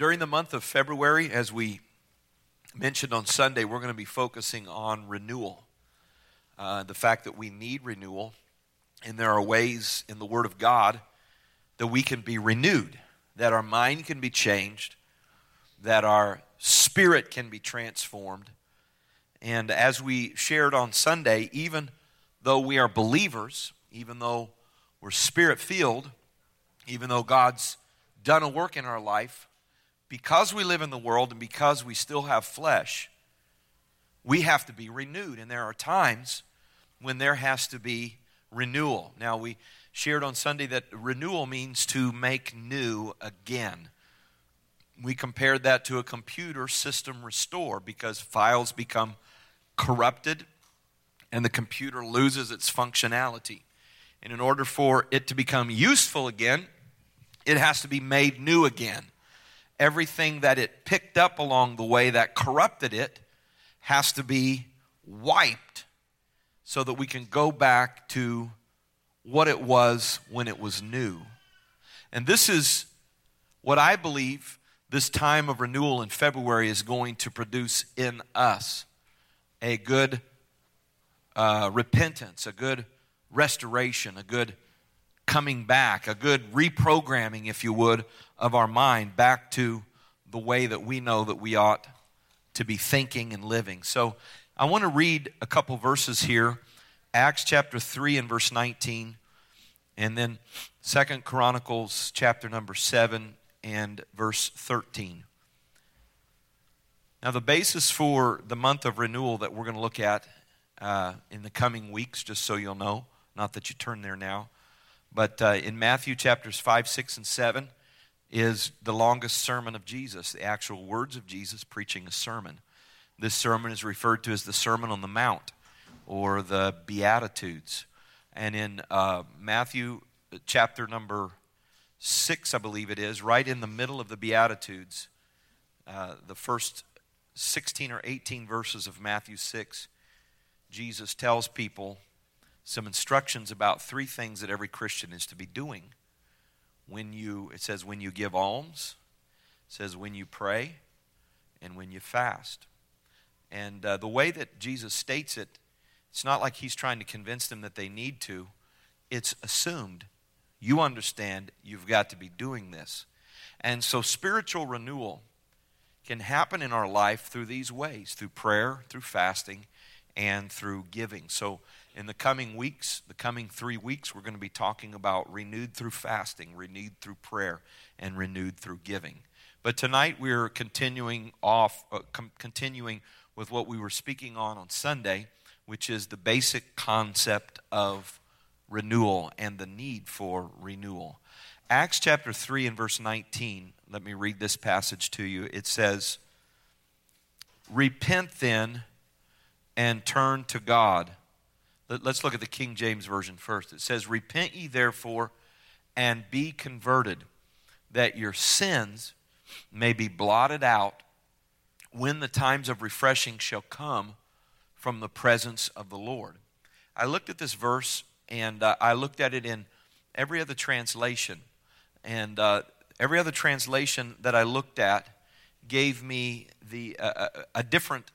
During the month of February, as we mentioned on Sunday, we're going to be focusing on renewal. Uh, the fact that we need renewal, and there are ways in the Word of God that we can be renewed, that our mind can be changed, that our spirit can be transformed. And as we shared on Sunday, even though we are believers, even though we're spirit filled, even though God's done a work in our life, because we live in the world and because we still have flesh, we have to be renewed. And there are times when there has to be renewal. Now, we shared on Sunday that renewal means to make new again. We compared that to a computer system restore because files become corrupted and the computer loses its functionality. And in order for it to become useful again, it has to be made new again. Everything that it picked up along the way that corrupted it has to be wiped so that we can go back to what it was when it was new. And this is what I believe this time of renewal in February is going to produce in us a good uh, repentance, a good restoration, a good coming back, a good reprogramming, if you would, of our mind back to the way that we know that we ought to be thinking and living. So I want to read a couple verses here Acts chapter 3 and verse 19, and then Second Chronicles chapter number 7 and verse 13. Now, the basis for the month of renewal that we're going to look at uh, in the coming weeks, just so you'll know, not that you turn there now, but uh, in Matthew chapters 5, 6, and 7 is the longest sermon of Jesus, the actual words of Jesus preaching a sermon. This sermon is referred to as the Sermon on the Mount or the Beatitudes. And in uh, Matthew uh, chapter number 6, I believe it is, right in the middle of the Beatitudes, uh, the first 16 or 18 verses of Matthew 6, Jesus tells people some instructions about three things that every Christian is to be doing. When you, it says, when you give alms, it says, when you pray, and when you fast. And uh, the way that Jesus states it, it's not like he's trying to convince them that they need to, it's assumed. You understand you've got to be doing this. And so spiritual renewal can happen in our life through these ways through prayer, through fasting, and through giving. So, in the coming weeks, the coming three weeks, we're going to be talking about renewed through fasting, renewed through prayer, and renewed through giving. But tonight we're continuing off, uh, com- continuing with what we were speaking on on Sunday, which is the basic concept of renewal and the need for renewal. Acts chapter 3 and verse 19, let me read this passage to you. It says, Repent then and turn to God. Let's look at the King James Version first. It says, Repent ye therefore and be converted, that your sins may be blotted out when the times of refreshing shall come from the presence of the Lord. I looked at this verse and uh, I looked at it in every other translation. And uh, every other translation that I looked at gave me the, uh, uh a different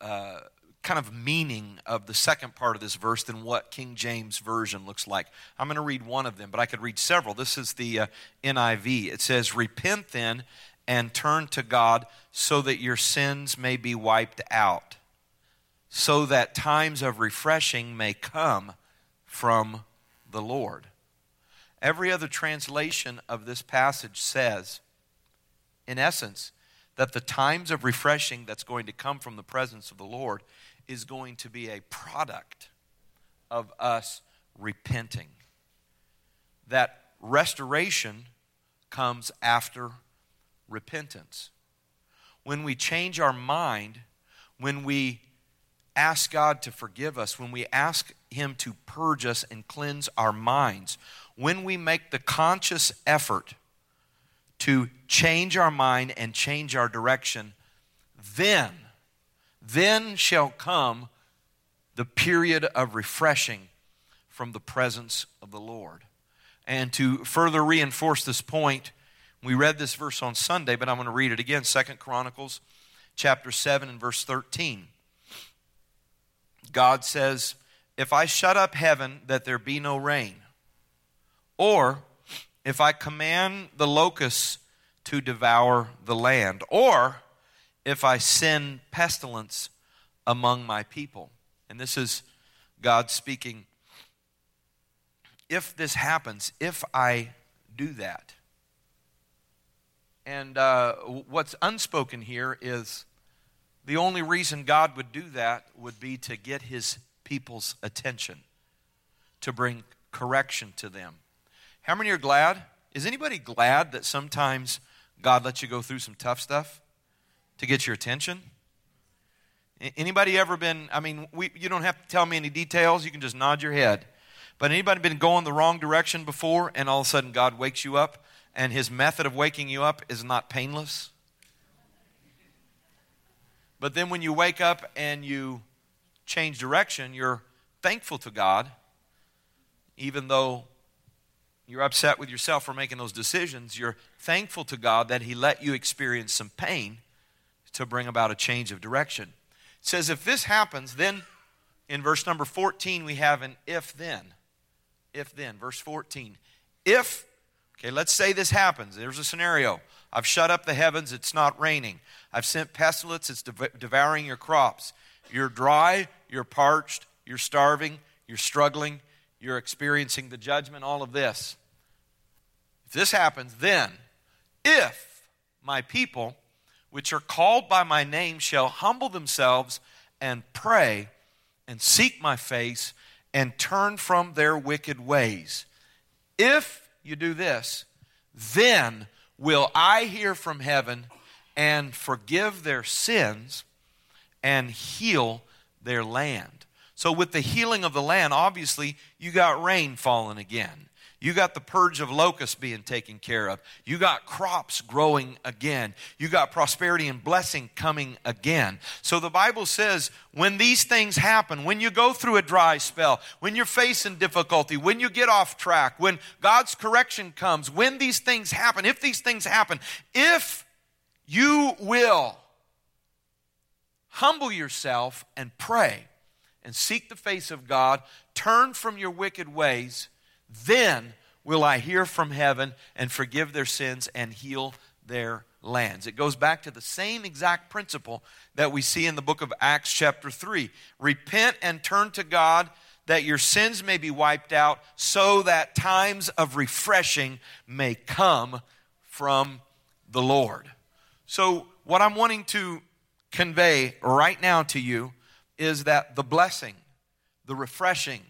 uh, kind of meaning of the second part of this verse than what King James Version looks like. I'm going to read one of them, but I could read several. This is the uh, NIV. It says, Repent then and turn to God so that your sins may be wiped out, so that times of refreshing may come from the Lord. Every other translation of this passage says, in essence, that the times of refreshing that's going to come from the presence of the Lord is going to be a product of us repenting. That restoration comes after repentance. When we change our mind, when we ask God to forgive us, when we ask Him to purge us and cleanse our minds, when we make the conscious effort to change our mind and change our direction, then, then shall come the period of refreshing from the presence of the Lord. And to further reinforce this point, We read this verse on Sunday, but I'm going to read it again. Second Chronicles chapter 7 and verse 13. God says, If I shut up heaven that there be no rain, or if I command the locusts to devour the land, or if I send pestilence among my people. And this is God speaking. If this happens, if I do that. And uh, what's unspoken here is the only reason God would do that would be to get his people's attention, to bring correction to them. How many are glad? Is anybody glad that sometimes God lets you go through some tough stuff to get your attention? Anybody ever been, I mean, we, you don't have to tell me any details, you can just nod your head. But anybody been going the wrong direction before and all of a sudden God wakes you up and his method of waking you up is not painless? But then when you wake up and you change direction, you're thankful to God, even though you're upset with yourself for making those decisions, you're thankful to God that He let you experience some pain to bring about a change of direction. It says, if this happens, then in verse number 14, we have an if then. If then, verse 14. If, okay, let's say this happens. There's a scenario. I've shut up the heavens, it's not raining. I've sent pestilence, it's devouring your crops. You're dry, you're parched, you're starving, you're struggling, you're experiencing the judgment, all of this. If this happens, then, if my people, which are called by my name, shall humble themselves and pray and seek my face and turn from their wicked ways, if you do this, then will I hear from heaven and forgive their sins and heal their land. So, with the healing of the land, obviously, you got rain falling again. You got the purge of locusts being taken care of. You got crops growing again. You got prosperity and blessing coming again. So the Bible says when these things happen, when you go through a dry spell, when you're facing difficulty, when you get off track, when God's correction comes, when these things happen, if these things happen, if you will humble yourself and pray and seek the face of God, turn from your wicked ways, then will I hear from heaven and forgive their sins and heal their lands. It goes back to the same exact principle that we see in the book of Acts, chapter 3. Repent and turn to God that your sins may be wiped out, so that times of refreshing may come from the Lord. So, what I'm wanting to convey right now to you is that the blessing, the refreshing,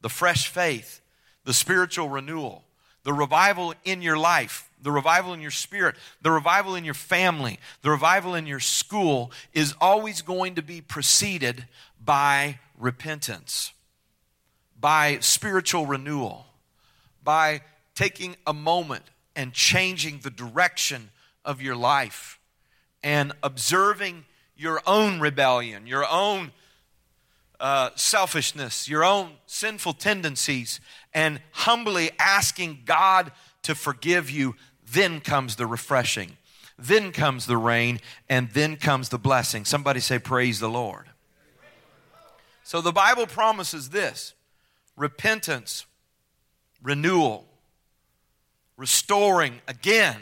the fresh faith, the spiritual renewal, the revival in your life, the revival in your spirit, the revival in your family, the revival in your school is always going to be preceded by repentance, by spiritual renewal, by taking a moment and changing the direction of your life and observing your own rebellion, your own uh, selfishness, your own sinful tendencies, and humbly asking God to forgive you, then comes the refreshing. Then comes the rain, and then comes the blessing. Somebody say, Praise the Lord. So the Bible promises this repentance, renewal, restoring again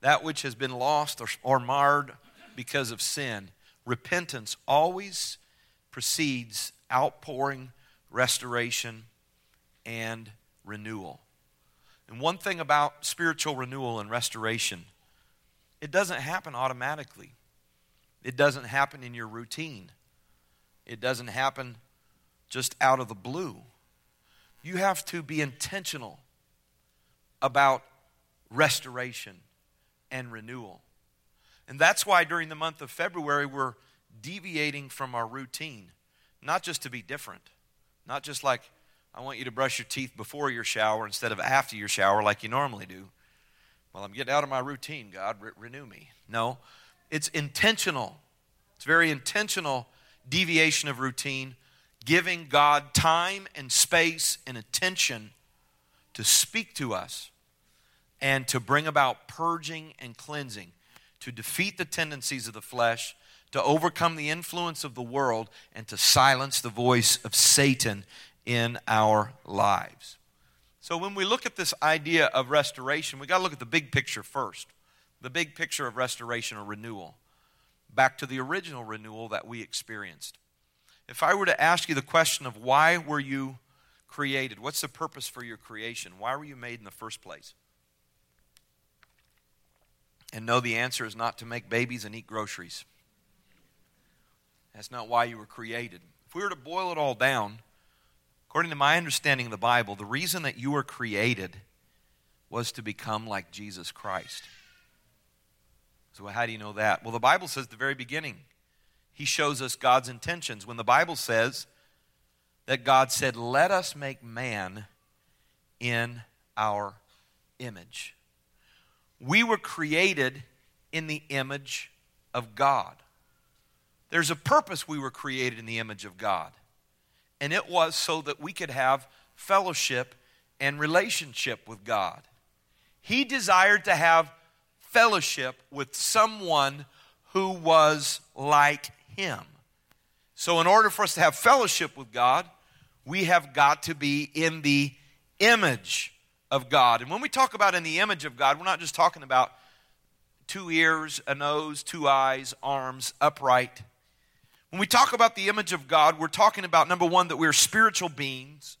that which has been lost or, or marred because of sin. Repentance always precedes outpouring, restoration, and renewal. And one thing about spiritual renewal and restoration, it doesn't happen automatically. It doesn't happen in your routine. It doesn't happen just out of the blue. You have to be intentional about restoration and renewal. And that's why during the month of February, we're deviating from our routine, not just to be different, not just like, I want you to brush your teeth before your shower instead of after your shower like you normally do. Well, I'm getting out of my routine, God, re- renew me. No, it's intentional. It's very intentional deviation of routine, giving God time and space and attention to speak to us and to bring about purging and cleansing, to defeat the tendencies of the flesh, to overcome the influence of the world, and to silence the voice of Satan in our lives. So, when we look at this idea of restoration, we got to look at the big picture first the big picture of restoration or renewal, back to the original renewal that we experienced. If I were to ask you the question of why were you created? What's the purpose for your creation? Why were you made in the first place? And no, the answer is not to make babies and eat groceries. That's not why you were created. If we were to boil it all down, according to my understanding of the Bible, the reason that you were created was to become like Jesus Christ. So, how do you know that? Well, the Bible says at the very beginning, He shows us God's intentions. When the Bible says that God said, Let us make man in our image. We were created in the image of God. There's a purpose we were created in the image of God, and it was so that we could have fellowship and relationship with God. He desired to have fellowship with someone who was like him. So, in order for us to have fellowship with God, we have got to be in the image of God. And when we talk about in the image of God, we're not just talking about two ears, a nose, two eyes, arms, upright. When we talk about the image of God, we're talking about number one, that we're spiritual beings,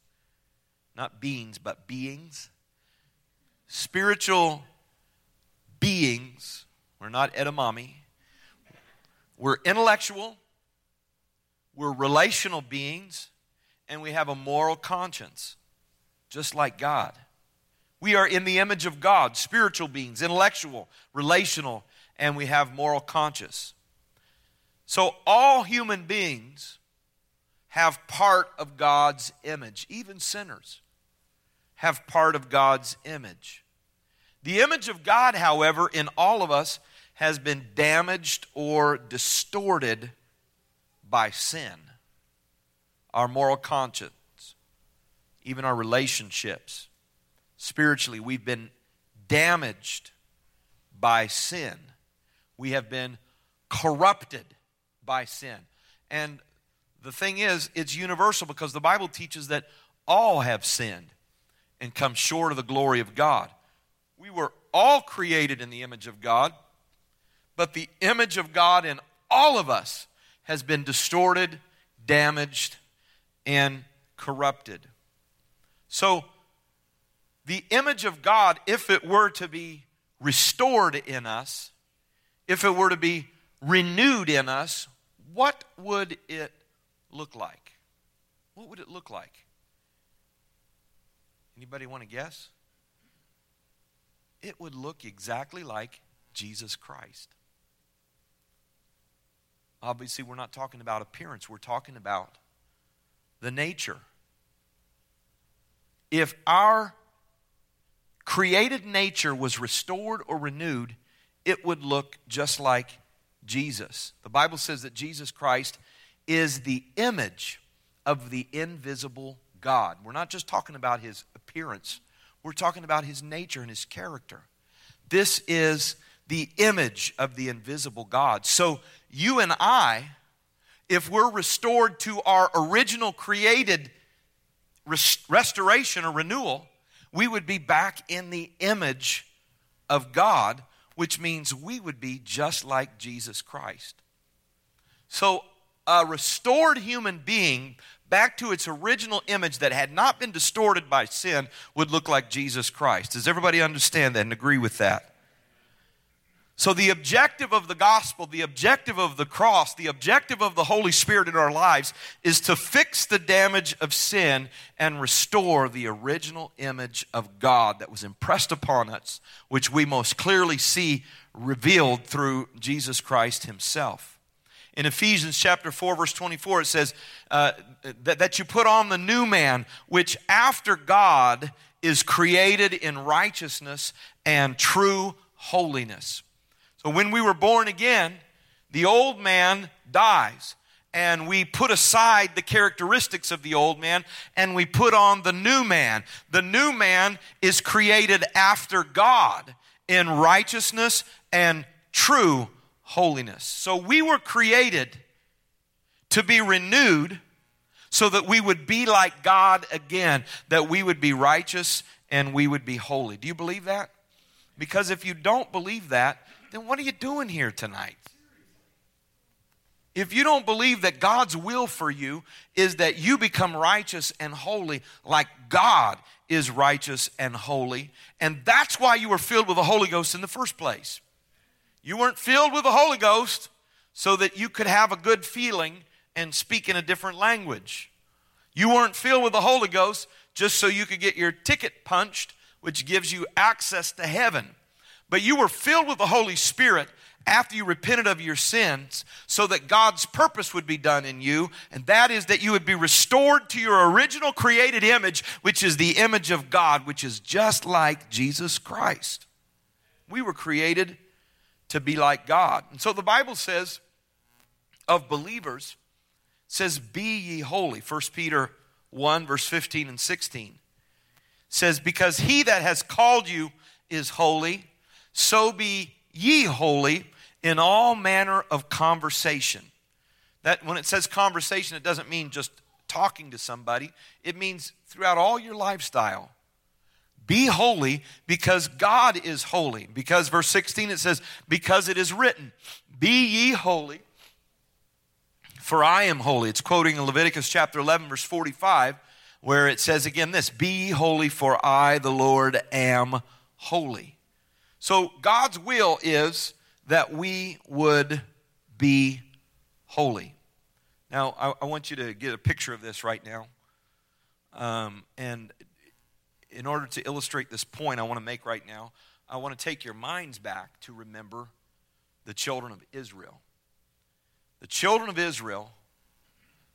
not beings, but beings. Spiritual beings. We're not edamame. We're intellectual. We're relational beings. And we have a moral conscience, just like God. We are in the image of God, spiritual beings, intellectual, relational, and we have moral conscience. So all human beings have part of God's image. Even sinners have part of God's image. The image of God, however, in all of us has been damaged or distorted by sin. Our moral conscience, even our relationships. Spiritually, we've been damaged by sin. We have been corrupted by sin. And the thing is, it's universal because the Bible teaches that all have sinned and come short of the glory of God. We were all created in the image of God, but the image of God in all of us has been distorted, damaged, and corrupted. So, the image of God, if it were to be restored in us, if it were to be renewed in us, what would it look like? What would it look like? Anybody want to guess? it would look exactly like Jesus Christ. Obviously, we're not talking about appearance, we're talking about the nature. If our created nature was restored or renewed, it would look just like Jesus. The Bible says that Jesus Christ is the image of the invisible God. We're not just talking about his appearance, we're talking about his nature and his character. This is the image of the invisible God. So, you and I, if we're restored to our original created restoration or renewal, we would be back in the image of God, which means we would be just like Jesus Christ. So, a restored human being back to its original image that had not been distorted by sin would look like Jesus Christ. Does everybody understand that and agree with that? So, the objective of the gospel, the objective of the cross, the objective of the Holy Spirit in our lives is to fix the damage of sin and restore the original image of God that was impressed upon us, which we most clearly see revealed through Jesus Christ Himself. In Ephesians chapter 4, verse 24, it says uh, that, that you put on the new man, which after God is created in righteousness and true holiness. So when we were born again, the old man dies and we put aside the characteristics of the old man and we put on the new man. The new man is created after God in righteousness and true holiness. So we were created to be renewed so that we would be like God again, that we would be righteous and we would be holy. Do you believe that? Because if you don't believe that, then what are you doing here tonight? If you don't believe that God's will for you is that you become righteous and holy like God is righteous and holy, and that's why you were filled with the Holy Ghost in the first place. You weren't filled with the Holy Ghost so that you could have a good feeling and speak in a different language. You weren't filled with the Holy Ghost just so you could get your ticket punched, which gives you access to heaven. But you were filled with the Holy Spirit after you repented of your sins so that God's purpose would be done in you, and that is that you would be restored to your original created image, which is the image of God, which is just like Jesus Christ. We were created to be like God. And so the Bible says of believers, says, Be ye holy. 1 Peter 1, verse 15 and 16 says, Because he that has called you is holy, so be ye holy in all manner of conversation. That when it says conversation, it doesn't mean just talking to somebody, it means throughout all your lifestyle. Be holy because God is holy. Because verse 16 it says, Because it is written, Be ye holy, for I am holy. It's quoting in Leviticus chapter 11, verse 45, where it says again this Be ye holy, for I, the Lord, am holy. So God's will is that we would be holy. Now, I, I, want you to get a picture of this right now. Um, and in order to illustrate this point I want to make right now, I want to take your minds back to remember the children of Israel. The children of Israel,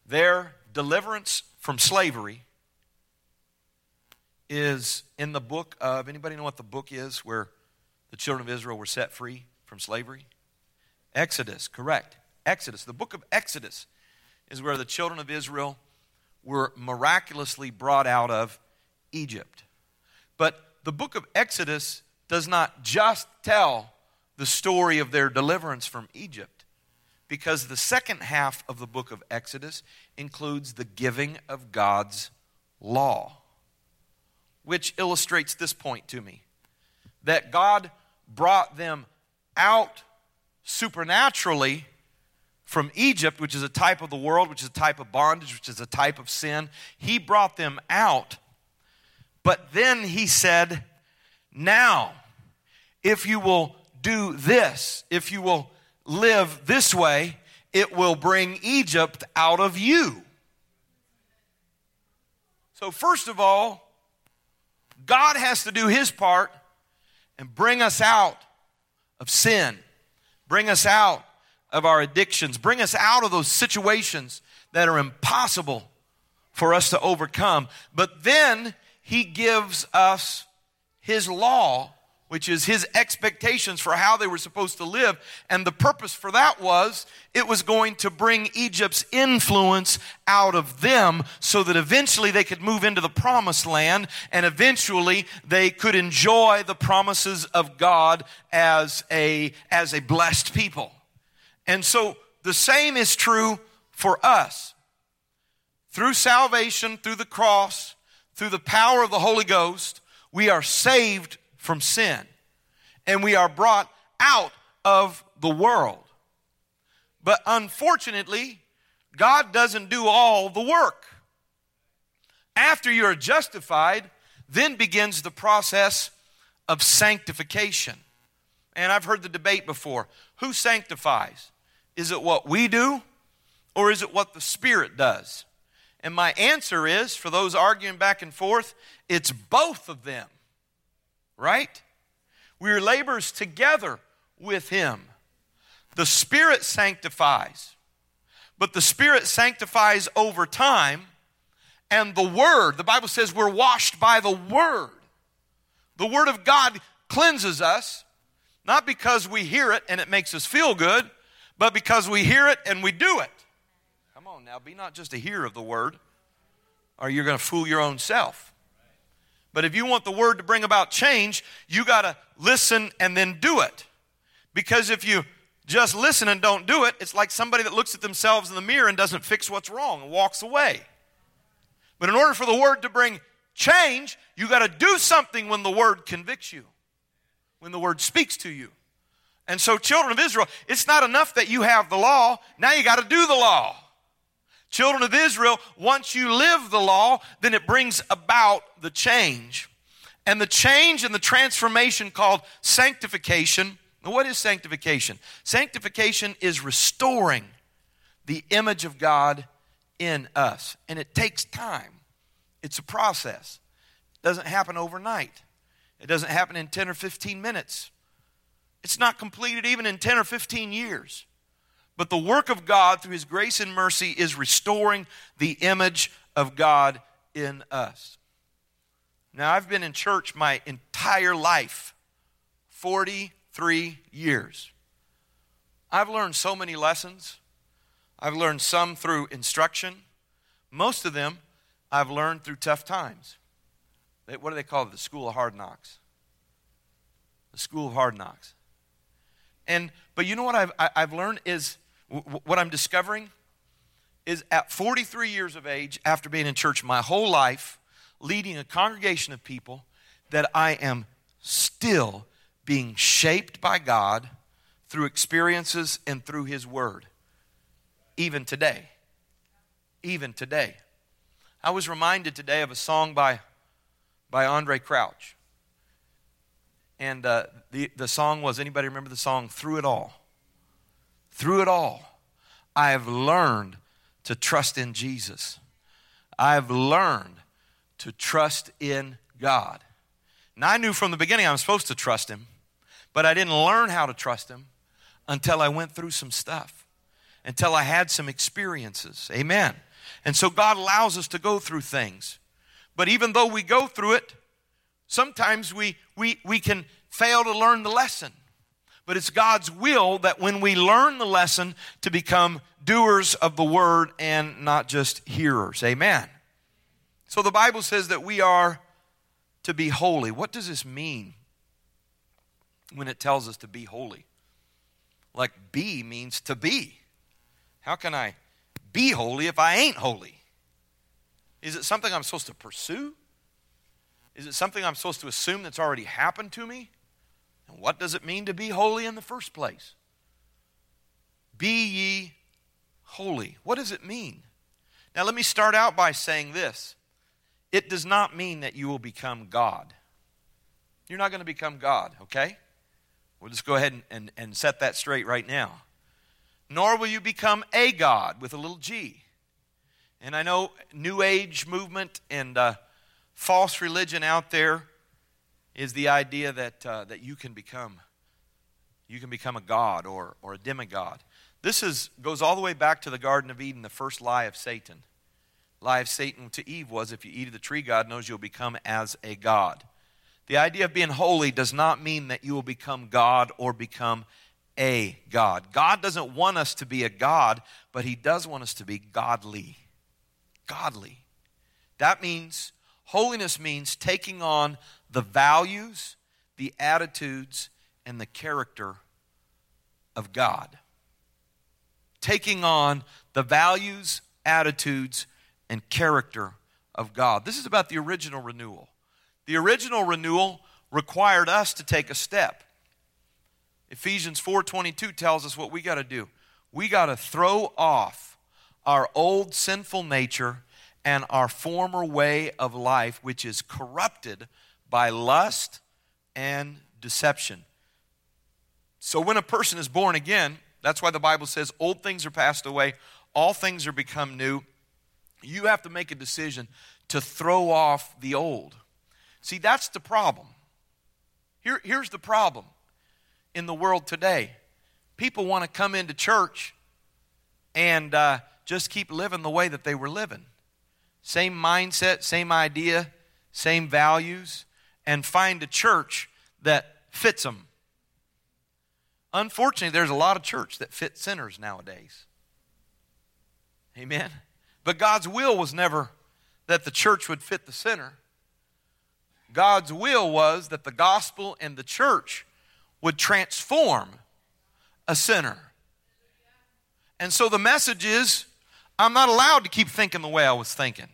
their deliverance from slavery is in the book of anybody know what the book is where the children of Israel were set free? from slavery? Exodus, correct. Exodus. The book of Exodus is where the children of Israel were miraculously brought out of Egypt. But the book of Exodus does not just tell the story of their deliverance from Egypt, because the second half of the book of Exodus includes the giving of God's law, which illustrates this point to me that God brought them out supernaturally from Egypt, which is a type of the world, which is a type of bondage, which is a type of sin. He brought them out. But then he said, Now, if you will do this, if you will live this way, it will bring Egypt out of you. So, first of all, God has to do his part and bring us out of sin. Bring us out of our addictions. Bring us out of those situations that are impossible for us to overcome. But then he gives us his law which is his expectations for how they were supposed to live. And the purpose for that was it was going to bring Egypt's influence out of them so that eventually they could move into the promised land and eventually they could enjoy the promises of God as a, as a blessed people. And so the same is true for us. Through salvation, through the cross, through the power of the Holy Ghost, we are saved from sin. And we are brought out of the world. But unfortunately, God doesn't do all the work. After you're justified, then begins the process of sanctification. And I've heard the debate before who sanctifies? Is it what we do, or is it what the Spirit does? And my answer is for those arguing back and forth, it's both of them right? We are laborers together with Him. The Spirit sanctifies, but the Spirit sanctifies over time, and the Word, the Bible says we're washed by the Word. The Word of God cleanses us, not because we hear it and it makes us feel good, but because we hear it and we do it. Come on now. Be not just a hearer of the word, or you're going to fool your own self. But if you want the word to bring about change, you got to listen and then do it. Because if you just listen and don't do it, it's like somebody that looks at themselves in the mirror and doesn't fix what's wrong and walks away. But in order for the word to bring change, you got to do something when the word convicts you, when the word speaks to you. And so, children of Israel, it's not enough that you have the law, now you got to do the law. Children of Israel, once you live the law, then it brings about the change. And the change and the transformation called sanctification. What is sanctification? Sanctification is restoring the image of God in us. And it takes time, it's a process. It doesn't happen overnight, it doesn't happen in 10 or 15 minutes. It's not completed even in 10 or 15 years. But the work of God through His grace and mercy is restoring the image of God in us. Now, I've been in church my entire life 43 years. I've learned so many lessons. I've learned some through instruction. Most of them I've learned through tough times. What do they call it? The school of hard knocks. The school of hard knocks. And but you know what I've I've learned is what I'm discovering is at 43 years of age, after being in church my whole life, leading a congregation of people, that I am still being shaped by God through experiences and through His Word. Even today. Even today. I was reminded today of a song by, by Andraé Crouch. And uh, the, the song was anybody remember the song Through It All? Through it all, I have learned to trust in Jesus. I have learned to trust in God. And I knew from the beginning I was supposed to trust Him, but I didn't learn how to trust Him until I went through some stuff, until I had some experiences. Amen. And so God allows us to go through things. But even though we go through it, sometimes we, we, we can fail to learn the lesson. But it's God's will that when we learn the lesson to become doers of the word and not just hearers. Amen. So the Bible says that we are to be holy. What does this mean when it tells us to be holy? Like be means to be. How can I be holy if I ain't holy? Is it something I'm supposed to pursue? Is it something I'm supposed to assume that's already happened to me? And what does it mean to be holy in the first place? Be ye holy. What does it mean? Now, let me start out by saying this it does not mean that you will become God. You're not going to become God, okay? We'll just go ahead and, and, and set that straight right now. Nor will you become a God with a little g. And I know New Age movement and uh, false religion out there is the idea that, uh, that you can become you can become a god or, or a demigod. This is, goes all the way back to the Garden of Eden, the first lie of Satan. Lie of Satan to Eve was if you eat of the tree, God knows you'll become as a god. The idea of being holy does not mean that you will become God or become a God. God doesn't want us to be a God, but He does want us to be godly. Godly. That means, holiness means taking on the values, the attitudes, and the character of God. Taking on the values, attitudes, and character of God. This is about the original renewal. The original renewal required us to take a step. Ephesians 4:22 tells us what we got to do. We got to throw off our old sinful nature and our former way of life which is corrupted by lust and deception. So when a person is born again, that's why the Bible says old things are passed away, all things are become new. You have to make a decision to throw off the old. See, that's the problem. Here, here's the problem in the world today people want to come into church and uh, just keep living the way that they were living. Same mindset, same idea, same values and find a church that fits them. Unfortunately, there's a lot of church that fit sinners nowadays. Amen. But God's will was never that the church would fit the sinner. God's will was that the gospel and the church would transform a sinner. And so the message is I'm not allowed to keep thinking the way I was thinking.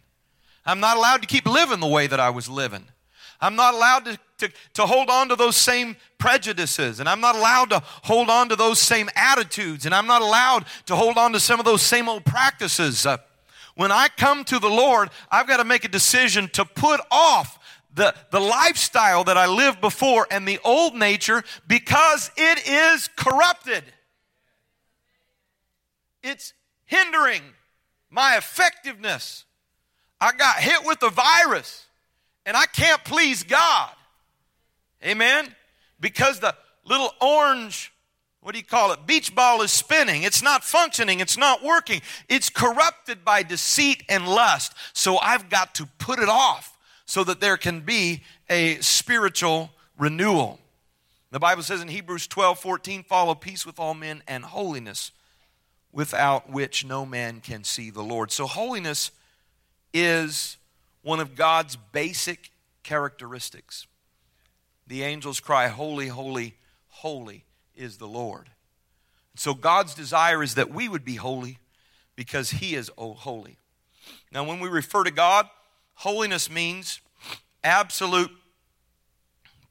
I'm not allowed to keep living the way that I was living. I'm not allowed to, to, to, hold on to those same prejudices, and I'm not allowed to hold on to those same attitudes, and I'm not allowed to hold on to some of those same old practices. Uh, when I come to the Lord, I've got to make a decision to put off the, the lifestyle that I lived before and the old nature because it is corrupted. It's hindering my effectiveness. I got hit with the virus and I can't please God. Amen? Because the little orange, what do you call it, beach ball is spinning. It's not functioning. It's not working. It's corrupted by deceit and lust. So I've got to put it off so that there can be a spiritual renewal. The Bible says in Hebrews 12 14, follow peace with all men and holiness, without which no man can see the Lord. So, holiness is one of God's basic characteristics. The angels cry, Holy, holy, holy is the Lord. So, God's desire is that we would be holy because He is holy. Now, when we refer to God, Holiness means absolute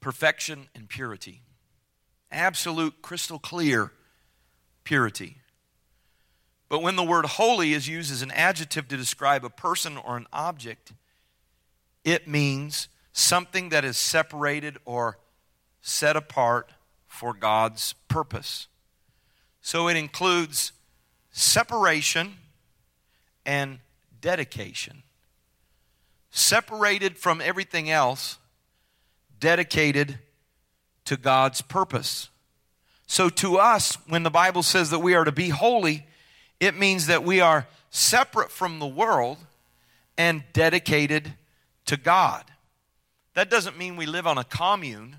perfection and purity, absolute crystal clear purity. But when the word holy is used as an adjective to describe a person or an object, it means something that is separated or set apart for God's purpose. So it includes separation and dedication separated from everything else, dedicated to God's purpose. So, to us, when the Bible says that we are to be holy, it means that we are separate from the world and dedicated to God. That doesn't mean we live on a commune.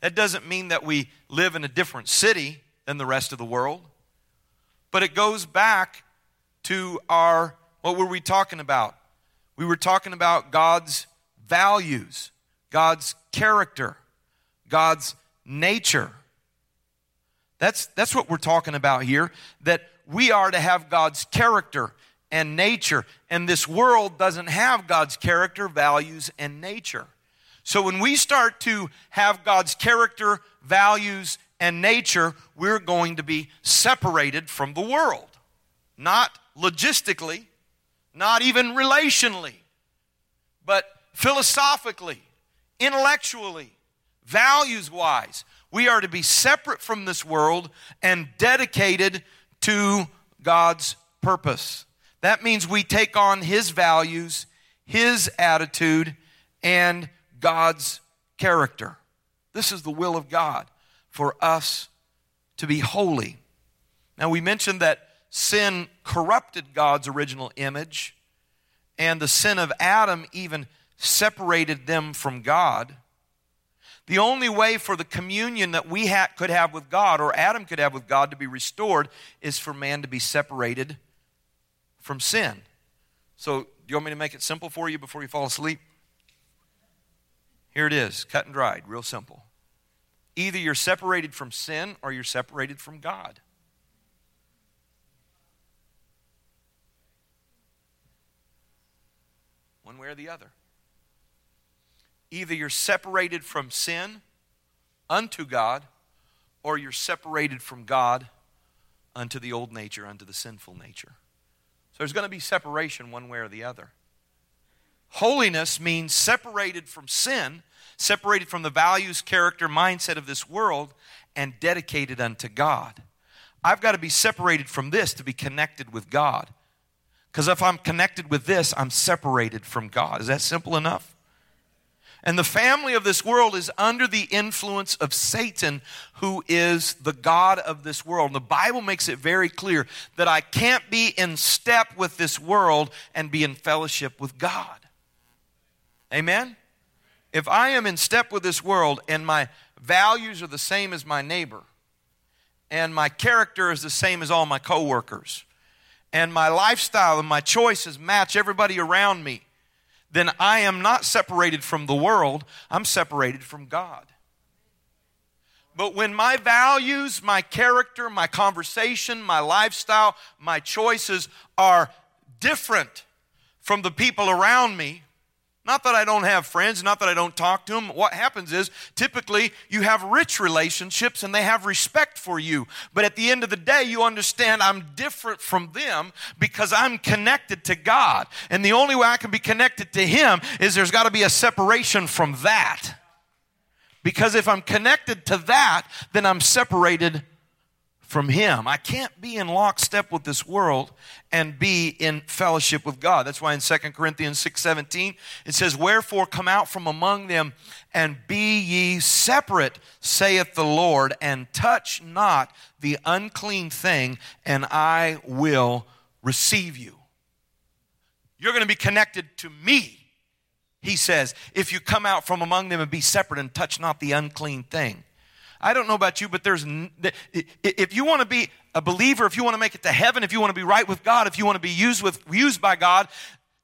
That doesn't mean that we live in a different city than the rest of the world. But it goes back to our, what were we talking about? We were talking about God's values, God's character, God's nature. That's, that's what we're talking about here, that we are to have God's character and nature, and this world doesn't have God's character, values, and nature. So when we start to have God's character, values, and nature, we're going to be separated from the world. Not logistically, not even relationally, but philosophically, intellectually, values wise. We are to be separate from this world and dedicated to God's purpose. That means we take on His values, His attitude, and God's character. This is the will of God for us to be holy. Now, we mentioned that sin corrupted God's original image, and the sin of Adam even separated them from God. The only way for the communion that we ha- could have with God, or Adam could have with God, to be restored is for man to be separated from sin. So, do you want me to make it simple for you before you fall asleep? Here it is, cut and dried, real simple. Either you're separated from sin or you're separated from God. one way or the other. Either you're separated from sin unto God, or you're separated from God unto the old nature, unto the sinful nature. There's going to be separation one way or the other. Holiness means separated from sin, separated from the values, character, mindset of this world, and dedicated unto God. I've got to be separated from this to be connected with God. Because if I'm connected with this, I'm separated from God. Is that simple enough? And the family of this world is under the influence of Satan, who is the God of this world. And the Bible makes it very clear that I can't be in step with this world and be in fellowship with God. Amen? If I am in step with this world and my values are the same as my neighbor, and my character is the same as all my coworkers, and my lifestyle and my choices match everybody around me, then I am not separated from the world, I'm separated from God. But when my values, my character, my conversation, my lifestyle, my choices are different from the people around me, not that I don't have friends, not that I don't talk to them. What happens is typically you have rich relationships and they have respect for you. But at the end of the day, you understand I'm different from them because I'm connected to God. And the only way I can be connected to Him is there's got to be a separation from that. Because if I'm connected to that, then I'm separated from him. I can't be in lockstep with this world and be in fellowship with God. That's why in 2 Corinthians 6:17 it says, "Wherefore come out from among them and be ye separate, saith the Lord, and touch not the unclean thing, and I will receive you." You're going to be connected to me. He says, if you come out from among them and be separate and touch not the unclean thing. I don't know about you, but there's, if you want to be a believer, if you want to make it to heaven, if you want to be right with God, if you want to be used with, used by God,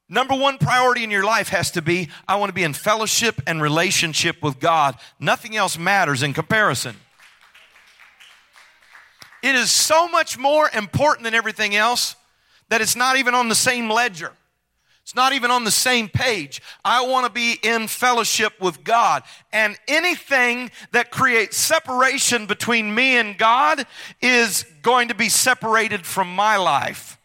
number one priority in your life has to be, I want to be in fellowship and relationship with God. Nothing else matters in comparison. It is so much more important than everything else that it's not even on the same ledger. It's not even on the same page. I want to be in fellowship with God. And anything that creates separation between me and God is going to be separated from my life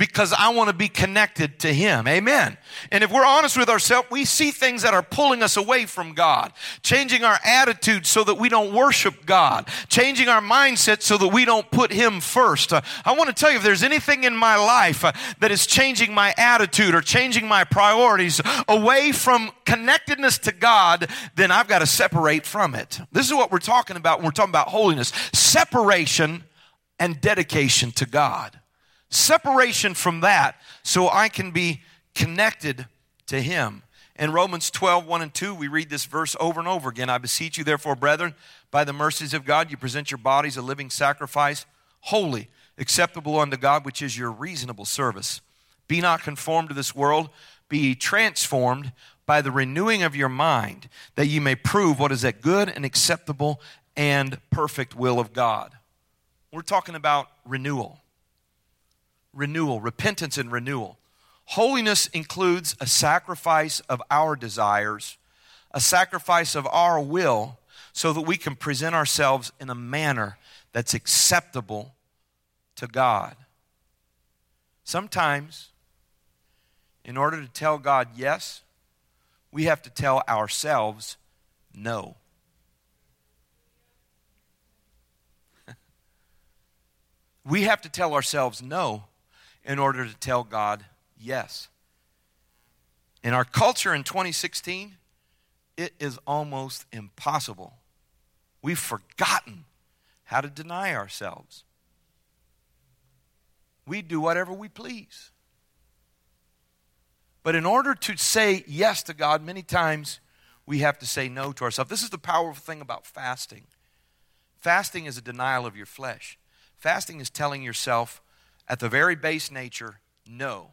because I want to be connected to Him. Amen. And if we're honest with ourselves, we see things that are pulling us away from God, changing our attitude so that we don't worship God, changing our mindset so that we don't put Him first. Uh, I want to tell you if there's anything in my life uh, that is changing my attitude or changing my priorities away from connectedness to God, then I've got to separate from it. This is what we're talking about when we're talking about holiness separation and dedication to God separation from that so I can be connected to Him. In Romans 12, 1 and 2, we read this verse over and over again. I beseech you, therefore, brethren, by the mercies of God, you present your bodies a living sacrifice, holy, acceptable unto God, which is your reasonable service. Be not conformed to this world, be transformed by the renewing of your mind, that you may prove what is that good and acceptable and perfect will of God. We're talking about renewal renewal, repentance and renewal. Holiness includes a sacrifice of our desires, a sacrifice of our will, so that we can present ourselves in a manner that's acceptable to God. Sometimes, in order to tell God yes, we have to tell ourselves no. we have to tell ourselves no in order to tell God yes. In our culture in 2016, it is almost impossible. We've forgotten how to deny ourselves. We do whatever we please. But in order to say yes to God, many times we have to say no to ourselves. This is the powerful thing about fasting. Fasting is a denial of your flesh. Fasting is telling yourself, at the very base nature, no.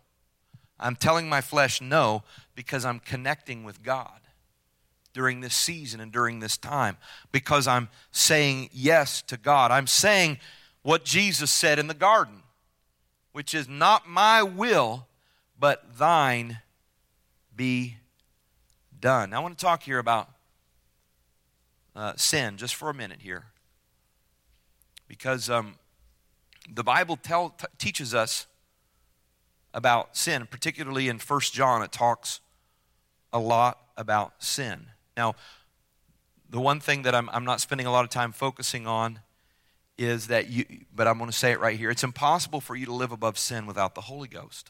I'm telling my flesh no because I'm connecting with God during this season and during this time because I'm saying yes to God. I'm saying what Jesus said in the garden, which is not my will, but thine be done. I want to talk here about uh, sin just for a minute here because um, the Bible tell, t- teaches us about sin, particularly in First John, it talks a lot about sin. Now, the one thing that I'm, I'm not spending a lot of time focusing on is that you, but I'm going to say it right here. It's impossible for you to live above sin without the Holy Ghost.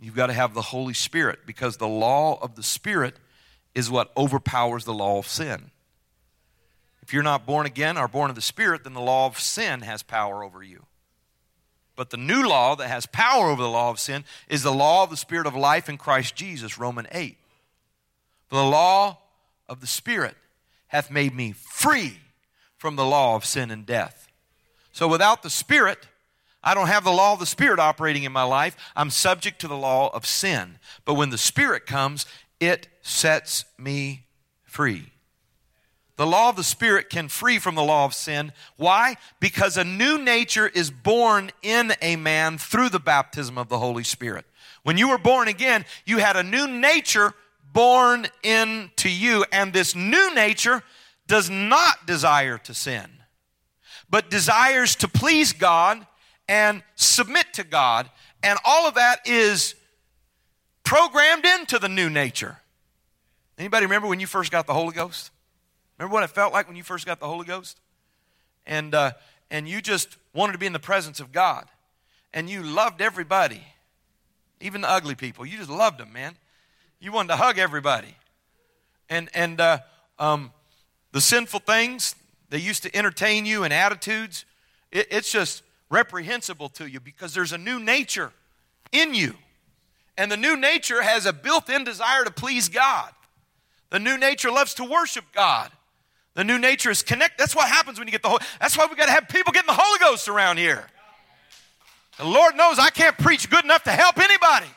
You've got to have the Holy Spirit because the law of the Spirit is what overpowers the law of sin. If you're not born again or born of the Spirit, then the law of sin has power over you. But the new law that has power over the law of sin is the law of the Spirit of life in Christ Jesus, Romans 8. For The law of the Spirit hath made me free from the law of sin and death. So without the Spirit, I don't have the law of the Spirit operating in my life. I'm subject to the law of sin. But when the Spirit comes, it sets me free. The law of the Spirit can free from the law of sin. Why? Because a new nature is born in a man through the baptism of the Holy Spirit. When you were born again, you had a new nature born into you, and this new nature does not desire to sin, but desires to please God and submit to God. And all of that is programmed into the new nature. Anybody remember when you first got the Holy Ghost? Remember what it felt like when you first got the Holy Ghost? And, uh, and you just wanted to be in the presence of God. And you loved everybody, even the ugly people. You just loved them, man. You wanted to hug everybody. And, and uh, um, the sinful things, they used to entertain you and attitudes, it, it's just reprehensible to you because there's a new nature in you. And the new nature has a built in desire to please God. The new nature loves to worship God. The new nature is connect. That's what happens when you get the Holy. That's why we got to have people getting the Holy Ghost around here. The Lord knows I can't preach good enough to help anybody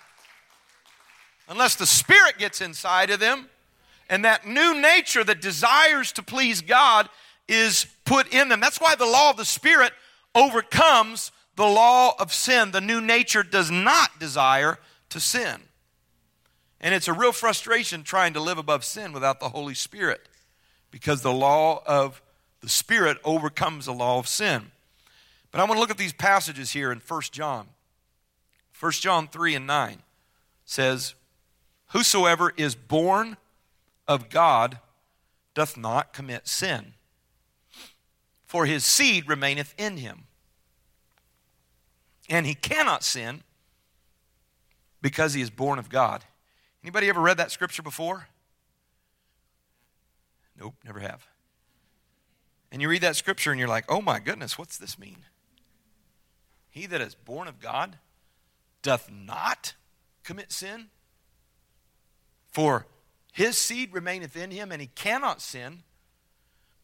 unless the Spirit gets inside of them and that new nature that desires to please God is put in them. That's why the law of the Spirit overcomes the law of sin. The new nature does not desire to sin. And it's a real frustration trying to live above sin without the Holy Spirit because the law of the Spirit overcomes the law of sin. But I want to look at these passages here in 1 John. 1 John 3 and 9 says, Whosoever is born of God doth not commit sin, for his seed remaineth in him. And he cannot sin because he is born of God. Anybody ever read that scripture before? Nope, never have. And you read that scripture and you're like, oh my goodness, what's this mean? He that is born of God doth not commit sin, for his seed remaineth in him, and he cannot sin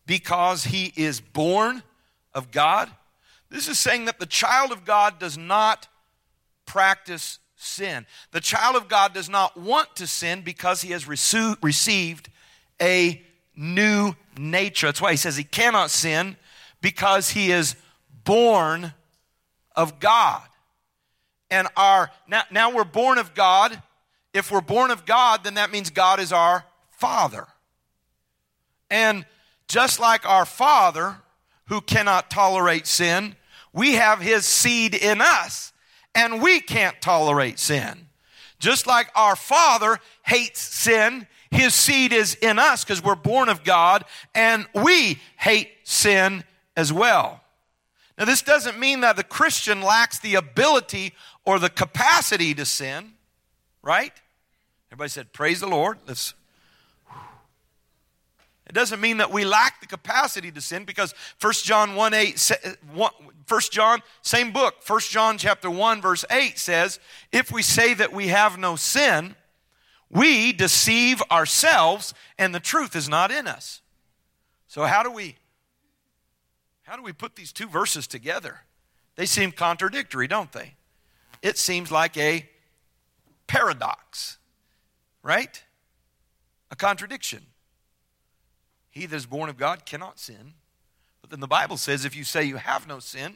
because he is born of God. This is saying that the child of God does not practice sin. The child of God does not want to sin because he has received a new nature. That's why he says he cannot sin because he is born of God. And our now, now we're born of God. If we're born of God, then that means God is our Father. And just like our Father, who cannot tolerate sin, we have his seed in us and we can't tolerate sin. Just like our Father hates sin, His seed is in us because we're born of God, and we hate sin as well. Now, this doesn't mean that the Christian lacks the ability or the capacity to sin, right? Everybody said, Praise the Lord. Let's it doesn't mean that we lack the capacity to sin because 1 John 1 8, 1 John, same book, 1 John chapter 1, verse 8 says, If we say that we have no sin, we deceive ourselves and the truth is not in us. So how do we how do we put these two verses together? They seem contradictory, don't they? It seems like a paradox, right? A contradiction. He that is born of God cannot sin. But then the Bible says if you say you have no sin,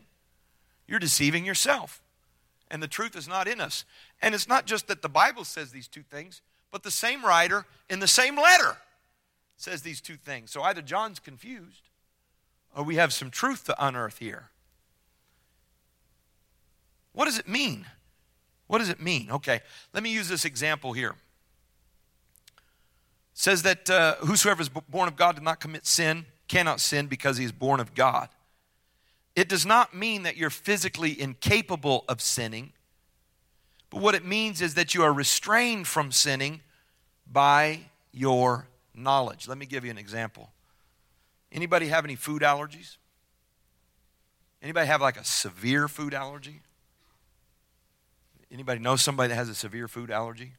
you're deceiving yourself. And the truth is not in us. And it's not just that the Bible says these two things, but the same writer in the same letter says these two things. So either John's confused or we have some truth to unearth here. What does it mean? What does it mean? Okay, let me use this example here It says that uh, whosoever is born of God did not commit sin, cannot sin because he is born of God. It does not mean that you're physically incapable of sinning, but what it means is that you are restrained from sinning by your knowledge. Let me give you an example. Anybody have any food allergies? Anybody have like a severe food allergy? Anybody know somebody that has a severe food allergy?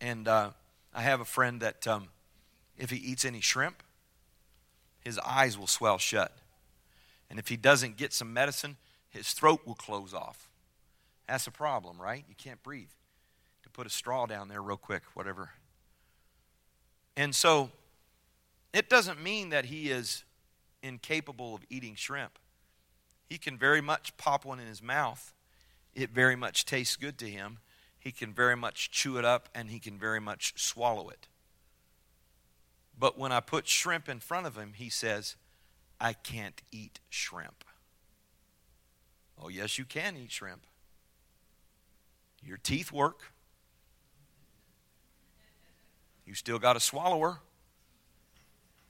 And uh, I have a friend that um, if he eats any shrimp, his eyes will swell shut. And if he doesn't get some medicine, his throat will close off. That's a problem, right? You can't breathe. To put a straw down there real quick, whatever. And so it doesn't mean that he is incapable of eating shrimp. He can very much pop one in his mouth. It very much tastes good to him. He can very much chew it up and he can very much swallow it. But when I put shrimp in front of him, he says, I can't eat shrimp. Oh, yes, you can eat shrimp. Your teeth work. You still got a swallower.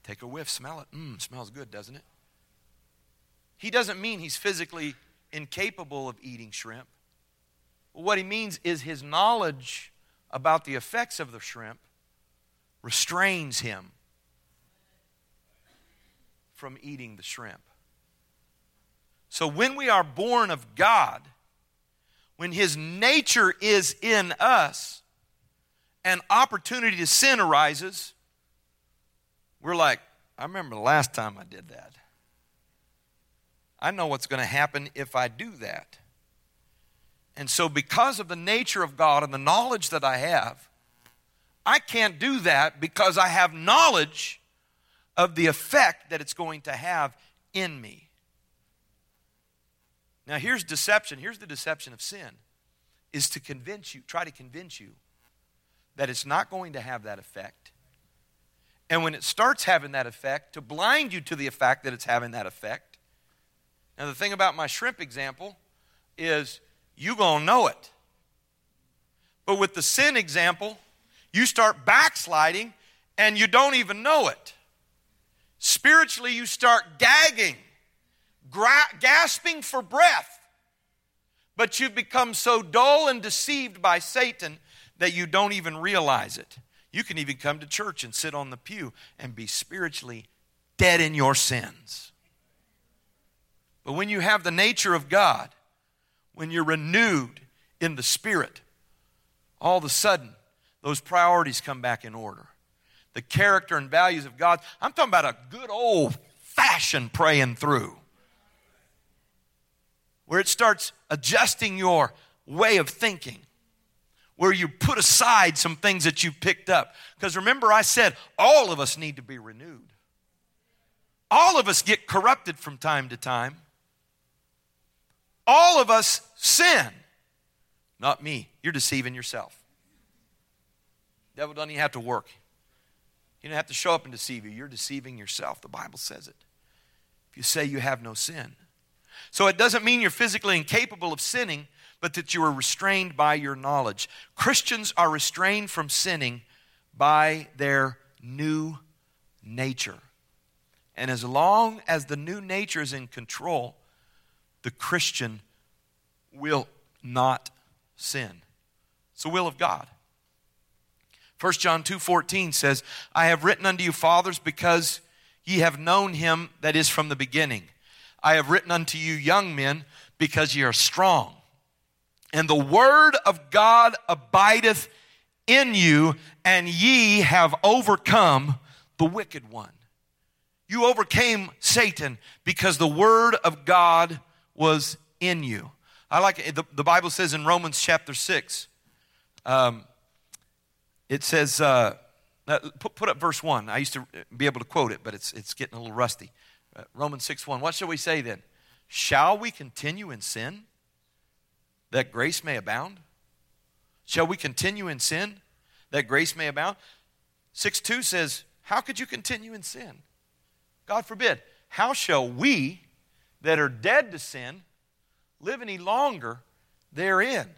Take a whiff, smell it. Mmm, smells good, doesn't it? He doesn't mean he's physically incapable of eating shrimp. What he means is his knowledge about the effects of the shrimp restrains him from eating the shrimp. So when we are born of God, when his nature is in us, an opportunity to sin arises, we're like, I remember the last time I did that. I know what's going to happen if I do that. And so, because of the nature of God and the knowledge that I have, I can't do that because I have knowledge of the effect that it's going to have in me. Now, here's deception. Here's the deception of sin is to convince you, try to convince you that it's not going to have that effect. And when it starts having that effect, to blind you to the fact that it's having that effect. Now, the thing about my shrimp example is you're going to know it. But with the sin example, you start backsliding and you don't even know it. Spiritually, you start gagging, gasping for breath. But you've become so dull and deceived by Satan that you don't even realize it. You can even come to church and sit on the pew and be spiritually dead in your sins. But when you have the nature of God, when you're renewed in the Spirit, all of a sudden, those priorities come back in order the character and values of God. I'm talking about a good old fashioned praying through where it starts adjusting your way of thinking, where you put aside some things that you picked up. Because remember, I said all of us need to be renewed. All of us get corrupted from time to time. All of us sin. Not me. You're deceiving yourself. Devil doesn't even have to work. You don't have to show up and deceive you. You're deceiving yourself. The Bible says it. If you say you have no sin. So it doesn't mean you're physically incapable of sinning, but that you are restrained by your knowledge. Christians are restrained from sinning by their new nature. And as long as the new nature is in control, the Christian will not sin. It's the will of God. 1 John 2:14 says, "I have written unto you fathers because ye have known him that is from the beginning. I have written unto you young men because ye are strong. And the word of God abideth in you, and ye have overcome the wicked one." You overcame Satan because the word of God was in you. I like it. The, the Bible says in Romans chapter 6, um, it says, uh, put, put up verse 1. I used to be able to quote it, but it's, it's getting a little rusty. Uh, Romans 6 1. What shall we say then? Shall we continue in sin that grace may abound? Shall we continue in sin that grace may abound? 6 2 says, How could you continue in sin? God forbid. How shall we that are dead to sin live any longer therein?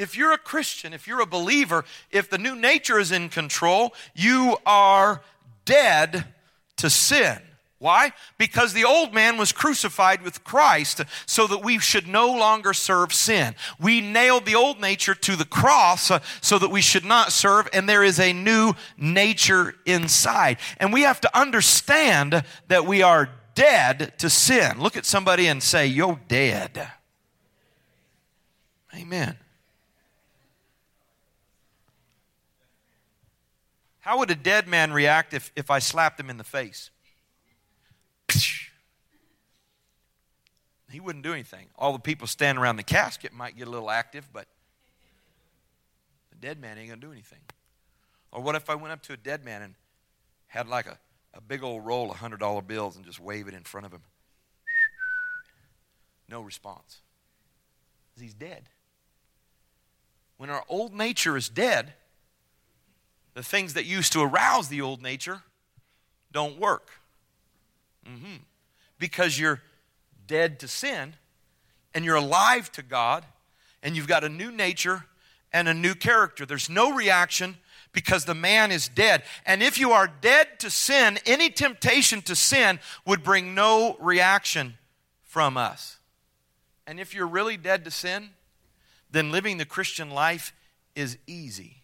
if you're a Christian, if you're a believer, if the new nature is in control, you are dead to sin. Why? Because the old man was crucified with Christ so that we should no longer serve sin. We nailed the old nature to the cross uh, so that we should not serve, and there is a new nature inside. And we have to understand that we are dead to sin. Look at somebody and say, You're dead. Amen. How would a dead man react if, if I slapped him in the face? He wouldn't do anything. All the people standing around the casket might get a little active, but the dead man ain't going to do anything. Or what if I went up to a dead man and had like a, a big old roll of $100 bills and just wave it in front of him? No response. He's dead. When our old nature is dead, the things that used to arouse the old nature don't work. Mm-hmm. Because you're dead to sin and you're alive to God and you've got a new nature and a new character. There's no reaction because the man is dead. And if you are dead to sin, any temptation to sin would bring no reaction from us. And if you're really dead to sin, then living the Christian life is easy.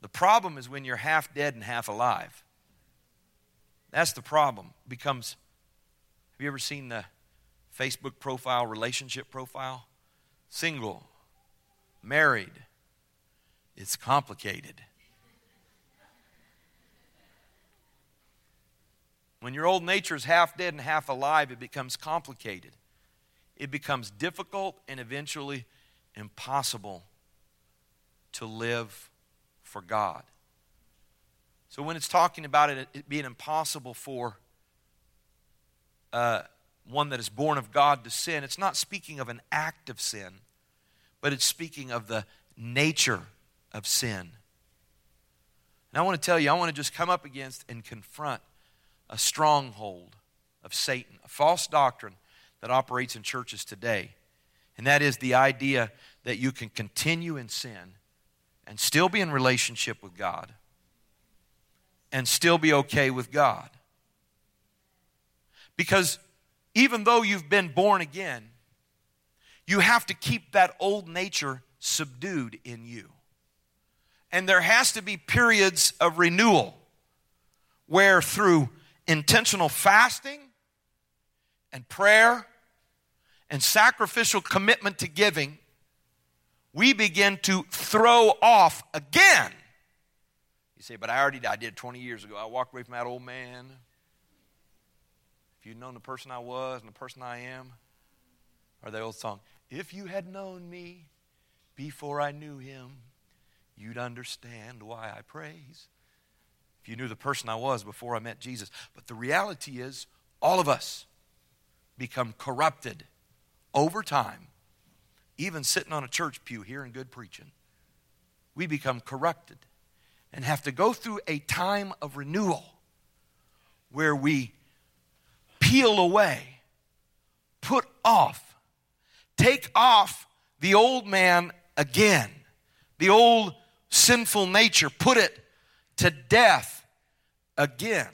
The problem is when you're half dead and half alive. That's the problem. It Becomes Have you ever seen the Facebook profile, relationship profile? Single, married. It's complicated. When your old nature is half dead and half alive, it becomes complicated. It becomes difficult and eventually impossible to live for God. So when it's talking about it, it being impossible for uh, one that is born of God to sin, it's not speaking of an act of sin, but it's speaking of the nature of sin. And I want to tell you, I want to just come up against and confront a stronghold of Satan, a false doctrine that operates in churches today. And that is the idea that you can continue in sin and still be in relationship with God and still be okay with God. Because even though you've been born again, you have to keep that old nature subdued in you. And there has to be periods of renewal where through intentional fasting and prayer and sacrificial commitment to giving, we begin to throw off again. Say, but I already I did 20 years ago. I walked away from that old man. If you'd known the person I was and the person I am, or the old song, if you had known me before I knew him, you'd understand why I praise. If you knew the person I was before I met Jesus. But the reality is, all of us become corrupted over time even sitting on a church pew hearing good preaching, we become corrupted and have to go through a time of renewal where we peel away, put off, take off the old man again, the old sinful nature, put it to death again,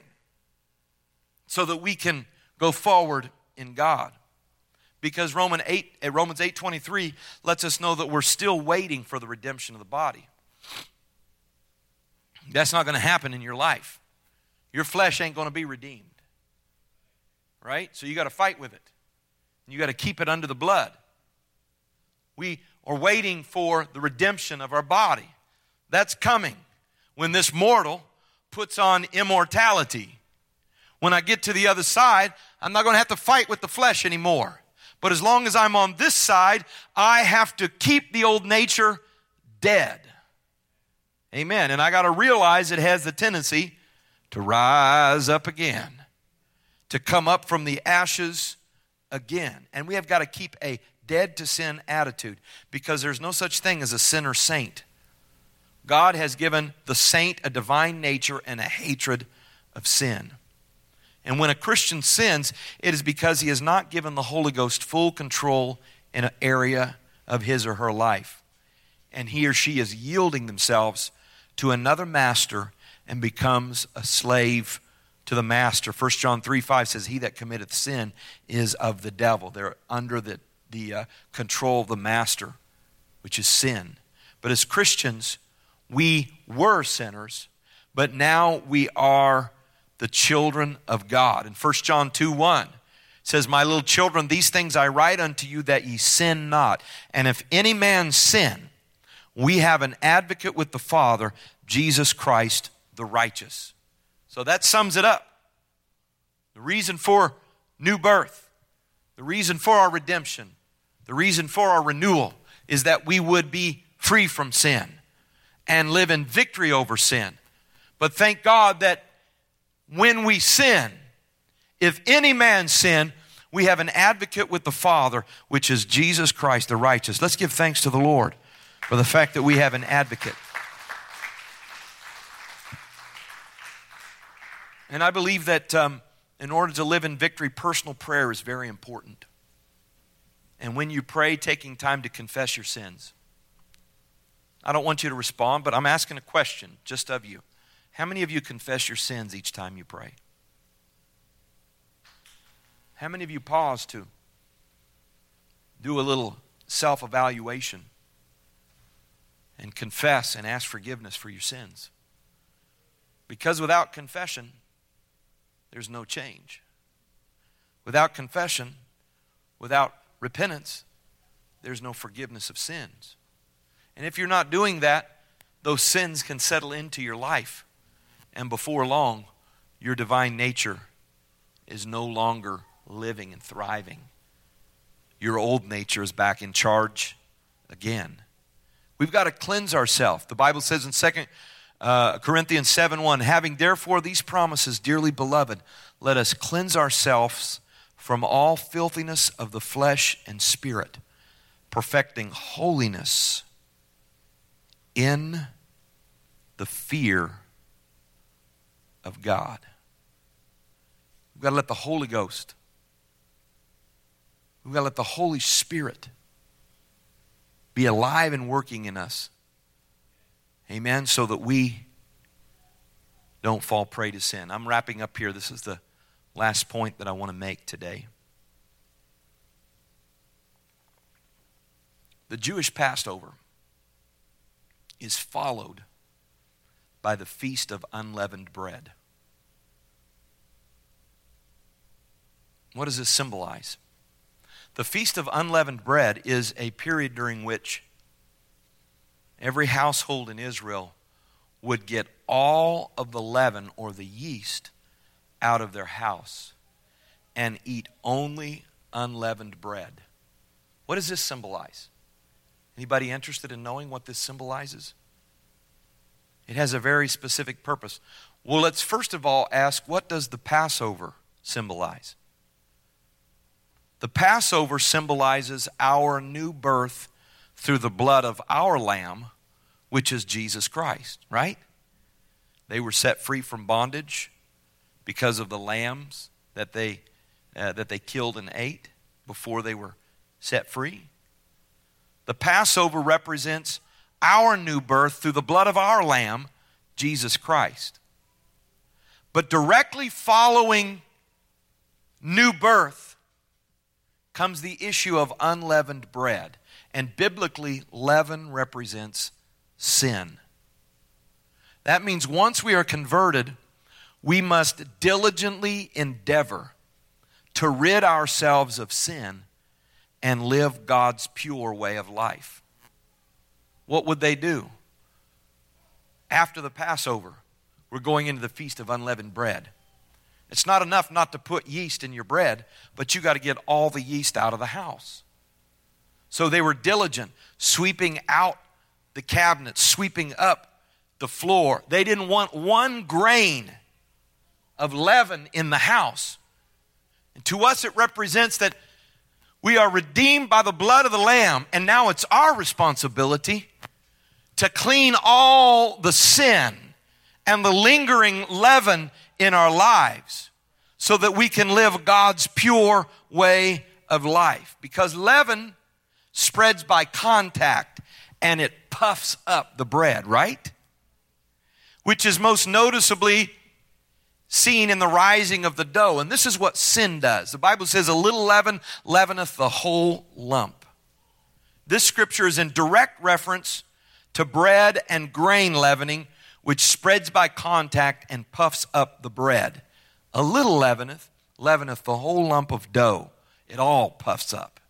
so that we can go forward in God because Roman 8, uh, Romans 8.23 lets us know that we're still waiting for the redemption of the body. That's not going to happen in your life. Your flesh ain't going to be redeemed. Right? So you got to fight with it. You got to keep it under the blood. We are waiting for the redemption of our body. That's coming when this mortal puts on immortality. When I get to the other side, I'm not going to have to fight with the flesh anymore. But as long as I'm on this side, I have to keep the old nature dead. Amen. And I got to realize it has the tendency to rise up again, to come up from the ashes again. And we have got to keep a dead to sin attitude because there's no such thing as a sinner saint. God has given the saint a divine nature and a hatred of sin. And when a Christian sins, it is because he has not given the Holy Ghost full control in an area of his or her life. And he or she is yielding themselves to another master and becomes a slave to the master. 1 John 3 5 says, He that committeth sin is of the devil. They're under the, the uh, control of the master, which is sin. But as Christians, we were sinners, but now we are the children of God. In 1 John 2 1 says, My little children, these things I write unto you that ye sin not. And if any man sin, we have an advocate with the Father, Jesus Christ the righteous. So that sums it up. The reason for new birth, the reason for our redemption, the reason for our renewal is that we would be free from sin and live in victory over sin. But thank God that when we sin, if any man sin, we have an advocate with the Father, which is Jesus Christ the righteous. Let's give thanks to the Lord for the fact that we have an advocate. And I believe that um, in order to live in victory, personal prayer is very important. And when you pray, taking time to confess your sins. I don't want you to respond, but I'm asking a question just of you. How many of you confess your sins each time you pray? How many of you pause to do a little self evaluation and confess and ask forgiveness for your sins? Because without confession, there's no change. Without confession, without repentance, there's no forgiveness of sins. And if you're not doing that, those sins can settle into your life. And before long, your divine nature is no longer living and thriving. Your old nature is back in charge again. We've got to cleanse ourselves. The Bible says in 2 uh, Corinthians 7 1, having therefore these promises, dearly beloved, let us cleanse ourselves from all filthiness of the flesh and spirit, perfecting holiness in the fear of God. We've got to let the Holy Ghost We've got to let the Holy Spirit be alive and working in us. Amen. So that we don't fall prey to sin. I'm wrapping up here. This is the last point that I want to make today. The Jewish Passover is followed by the Feast of Unleavened Bread. What does this symbolize? The Feast of Unleavened Bread is a period during which every household in Israel would get all of the leaven or the yeast out of their house and eat only unleavened bread. What does this symbolize? Anybody interested in knowing what this symbolizes? It has a very specific purpose. Well, let's first of all ask what does the Passover symbolize? The Passover symbolizes our new birth through the blood of our Lamb, which is Jesus Christ, right? They were set free from bondage because of the lambs that they, uh, that they killed and ate before they were set free. The Passover represents our new birth through the blood of our Lamb, Jesus Christ. But directly following new birth comes the issue of unleavened bread. And biblically, leaven represents sin. That means once we are converted, we must diligently endeavor to rid ourselves of sin and live God's pure way of life. What would they do? After the Passover, we're going into the Feast of Unleavened Bread. It's not enough not to put yeast in your bread, but you got to get all the yeast out of the house. So they were diligent, sweeping out the cabinets, sweeping up the floor. They didn't want one grain of leaven in the house. And to us, it represents that we are redeemed by the blood of the Lamb, and now it's our responsibility to clean all the sin and the lingering leaven in our lives so that we can live God's pure way of life. Because leaven spreads by contact and it puffs up the bread, right? Which is most noticeably seen in the rising of the dough. And this is what sin does. The Bible says, A little leaven leaveneth the whole lump. This scripture is in direct reference to bread and grain leavening, which spreads by contact and puffs up the bread. A little leaveneth, leaveneth the whole lump of dough. It all puffs up.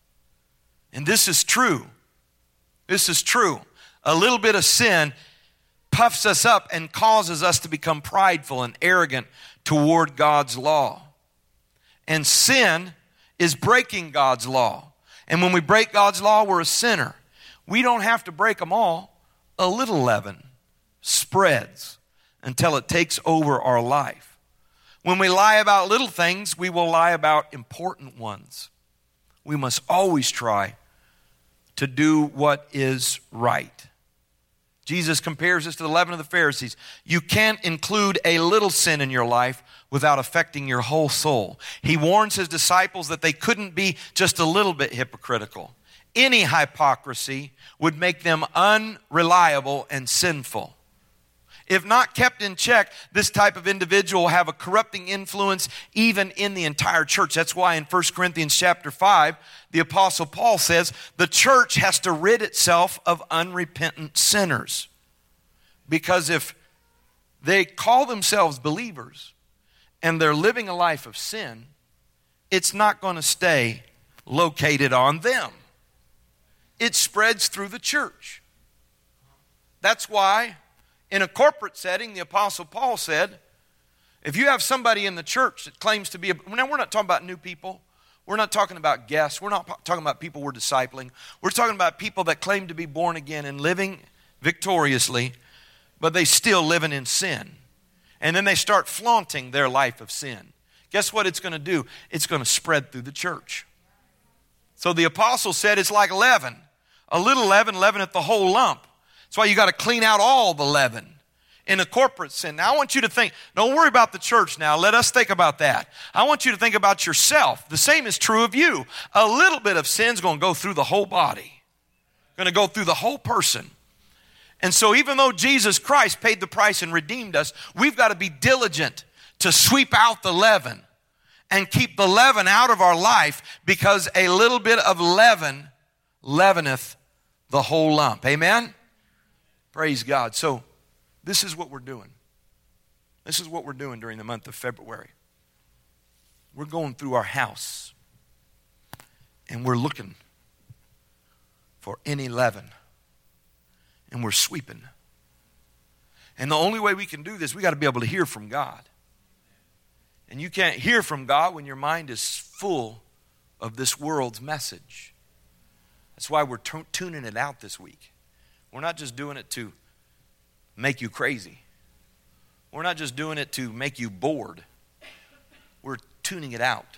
And this is true. This is true. A little bit of sin puffs us up and causes us to become prideful and arrogant toward God's law. And sin is breaking God's law. And when we break God's law, we're a sinner. We don't have to break them all. A little leaven spreads until it takes over our life. When we lie about little things, we will lie about important ones. We must always try to do what is right. Jesus compares this to the leaven of the Pharisees. You can't include a little sin in your life without affecting your whole soul. He warns his disciples that they couldn't be just a little bit hypocritical. Any hypocrisy would make them unreliable and sinful. If not kept in check, this type of individual will have a corrupting influence even in the entire church. That's why in 1 Corinthians chapter 5, the apostle Paul says the church has to rid itself of unrepentant sinners. Because if they call themselves believers and they're living a life of sin, it's not going to stay located on them. It spreads through the church. That's why in a corporate setting, the Apostle Paul said, if you have somebody in the church that claims to be a, now we're not talking about new people. We're not talking about guests. We're not talking about people we're discipling. We're talking about people that claim to be born again and living victoriously, but they still living in sin. And then they start flaunting their life of sin. Guess what it's going to do? It's going to spread through the church. So the apostle said it's like leaven. A little leaven leaveneth the whole lump. That's why you got to clean out all the leaven in a corporate sin. Now, I want you to think, don't worry about the church now. Let us think about that. I want you to think about yourself. The same is true of you. A little bit of sin's going to go through the whole body, going to go through the whole person. And so, even though Jesus Christ paid the price and redeemed us, we've got to be diligent to sweep out the leaven and keep the leaven out of our life because a little bit of leaven leaveneth the whole lump. Amen? Praise God. So, this is what we're doing. This is what we're doing during the month of February. We're going through our house and we're looking for any leaven and we're sweeping. And the only way we can do this, we got to be able to hear from God. And you can't hear from God when your mind is full of this world's message. That's why we're t- tuning it out this week. We're not just doing it to make you crazy. We're not just doing it to make you bored. We're tuning it out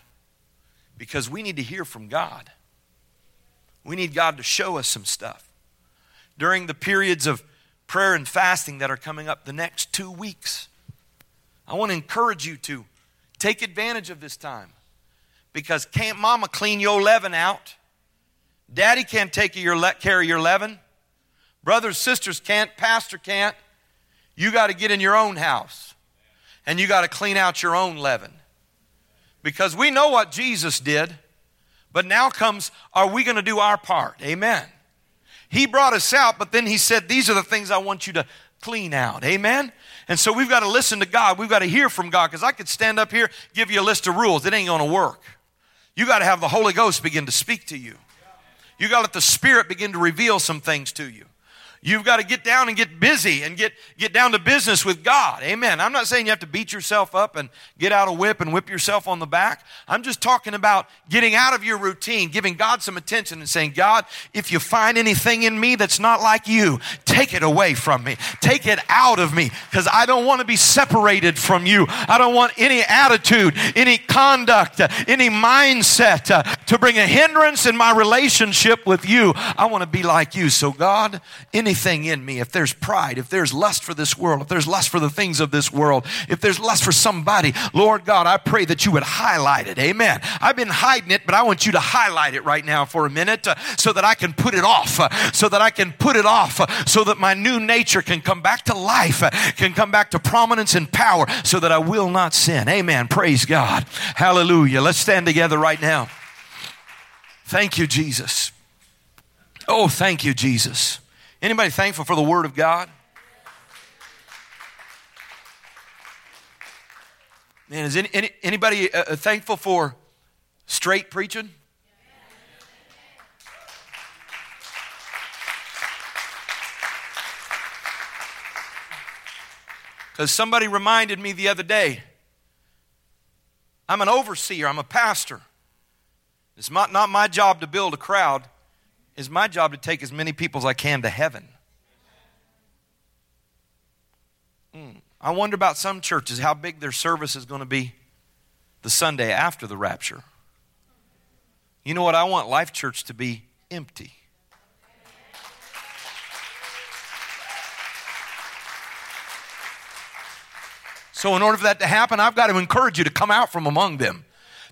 because we need to hear from God. We need God to show us some stuff. During the periods of prayer and fasting that are coming up the next two weeks, I want to encourage you to take advantage of this time because can't mama clean your leaven out? Daddy can't take your care of your leaven. Brothers, sisters can't, pastor can't. You got to get in your own house and you got to clean out your own leaven. Because we know what Jesus did, but now comes are we going to do our part? Amen. He brought us out, but then he said, These are the things I want you to clean out. Amen. And so we've got to listen to God. We've got to hear from God because I could stand up here, give you a list of rules. It ain't going to work. You got to have the Holy Ghost begin to speak to you. You got to let the Spirit begin to reveal some things to you. You've got to get down and get busy and get, get down to business with God. Amen. I'm not saying you have to beat yourself up and get out a whip and whip yourself on the back. I'm just talking about getting out of your routine, giving God some attention and saying, God, if you find anything in me that's not like you, take it away from me. Take it out of me because I don't want to be separated from you. I don't want any attitude, any conduct, any mindset uh, to bring a hindrance in my relationship with you. I want to be like you. So, God, any anything in me, if there's pride, if there's lust for this world, if there's lust for the things of this world, if there's lust for somebody, Lord God, I pray that you would highlight it. Amen. I've been hiding it, but I want you to highlight it right now for a minute uh, so that I can put it off, uh, so that I can put it off, uh, so that my new nature can come back to life, uh, can come back to prominence and power, so that I will not sin. Amen. Praise God. Hallelujah. Let's stand together right now. Thank you, Jesus. Oh, thank you, Jesus. Anybody thankful for the Word of God? Man, is any, any, anybody uh, uh, thankful for straight preaching? Because somebody reminded me the other day I'm an overseer, I'm a pastor. It's not, not my job to build a crowd, it's my job to take as many people as I can to heaven. Mm. I wonder about some churches how big their service is going to be the Sunday after the rapture. You know what? I want Life Church to be empty. So, in order for that to happen, I've got to encourage you to come out from among them,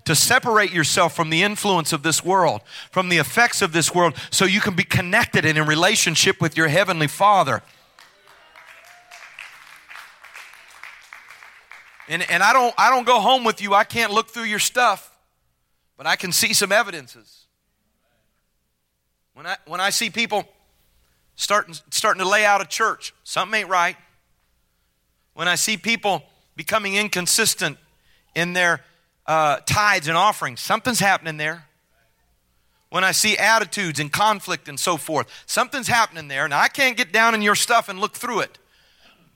to separate yourself from the influence of this world, from the effects of this world, so you can be connected and in relationship with your Heavenly Father. And, and I, don't, I don't go home with you, I can't look through your stuff, but I can see some evidences. When I, when I see people starting, starting to lay out a church, something ain't right. When I see people becoming inconsistent in their uh, tithes and offerings. Something's happening there. When I see attitudes and conflict and so forth, something's happening there. Now I can't get down in your stuff and look through it,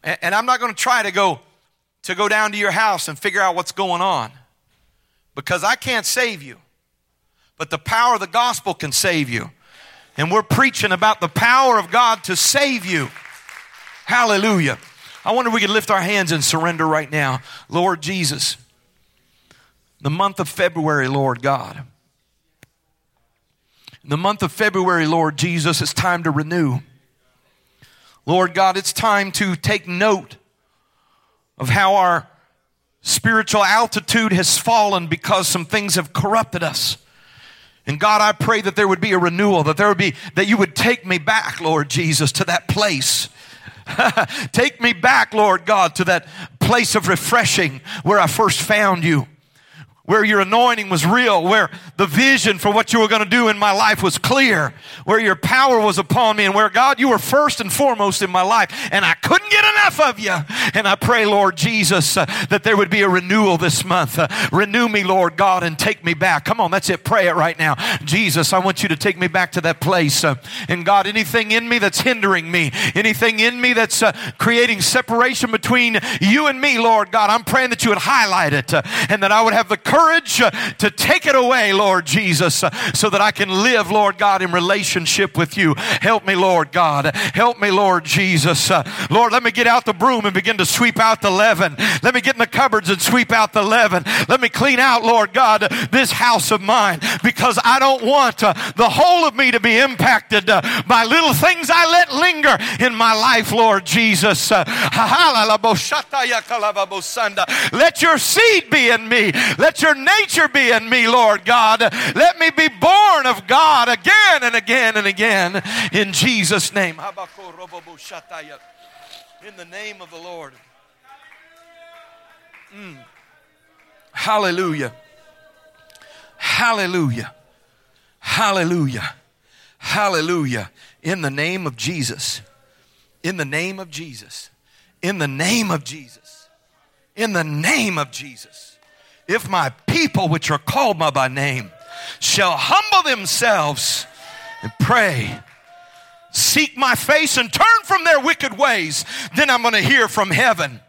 and, and I'm not going to try to go to go down to your house and figure out what's going on, because I can't save you, but the power of the gospel can save you, and we're preaching about the power of God to save you. Hallelujah. I wonder if we could lift our hands and surrender right now. Lord Jesus, the month of February, Lord God. In the month of February, Lord Jesus, it's time to renew. Lord God, it's time to take note of how our spiritual altitude has fallen because some things have corrupted us. And God, I pray that there would be a renewal, that there would be, that you would take me back, Lord Jesus, to that place Take me back, Lord God, to that place of refreshing where I first found you where your anointing was real, where the vision for what you were going to do in my life was clear, where your power was upon me, and where God, you were first and foremost in my life, and I couldn't get enough of you. And I pray, Lord Jesus, uh, that there would be a renewal this month. Uh, renew me, Lord God, and take me back. Come on, that's it. Pray it right now. Jesus, I want you to take me back to that place. Uh, and God, anything in me that's hindering me, anything in me that's uh, creating separation between you and me, Lord God, I'm praying that you would highlight it uh, and that I would have the courage uh, to take it away, Lord Jesus, so that I can live, Lord God, in relationship with you. Help me, Lord God. Help me, Lord Jesus. Lord, let me get out the broom and begin to sweep out the leaven. Let me get in the cupboards and sweep out the leaven. Let me clean out, Lord God, this house of mine because I don't want uh, the whole of me to be impacted uh, by little things I let linger in my life, Lord Jesus. Let your seed be in me. Let your your nature be in me, Lord God. Let me be born of God again and again and again in Jesus' name. In the name of the Lord. Mm. Hallelujah. Hallelujah. Hallelujah. Hallelujah. In the name of Jesus. In the name of Jesus. In the name of Jesus. In the name of Jesus if my people, which are called by my name, shall humble themselves and pray, seek my face, and turn from their wicked ways, then I'm going to hear from heaven.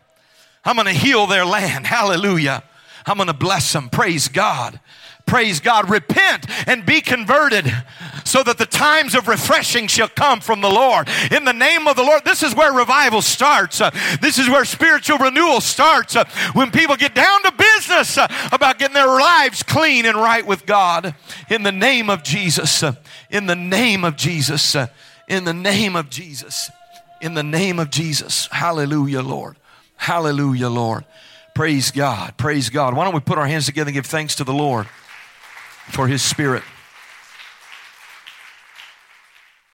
I'm going to heal their land. Hallelujah. I'm going to bless them. Praise God. Praise God. Repent and be converted so that the times of refreshing shall come from the Lord. In the name of the Lord, this is where revival starts. Uh, this is where spiritual renewal starts. Uh, when people get down to business uh, about getting their lives clean and right with God. In the name of Jesus. In the name of Jesus. In the name of Jesus. In the name of Jesus. Hallelujah, Lord. Hallelujah, Lord. Praise God. Praise God. Why don't we put our hands together and give thanks to the Lord? for his spirit.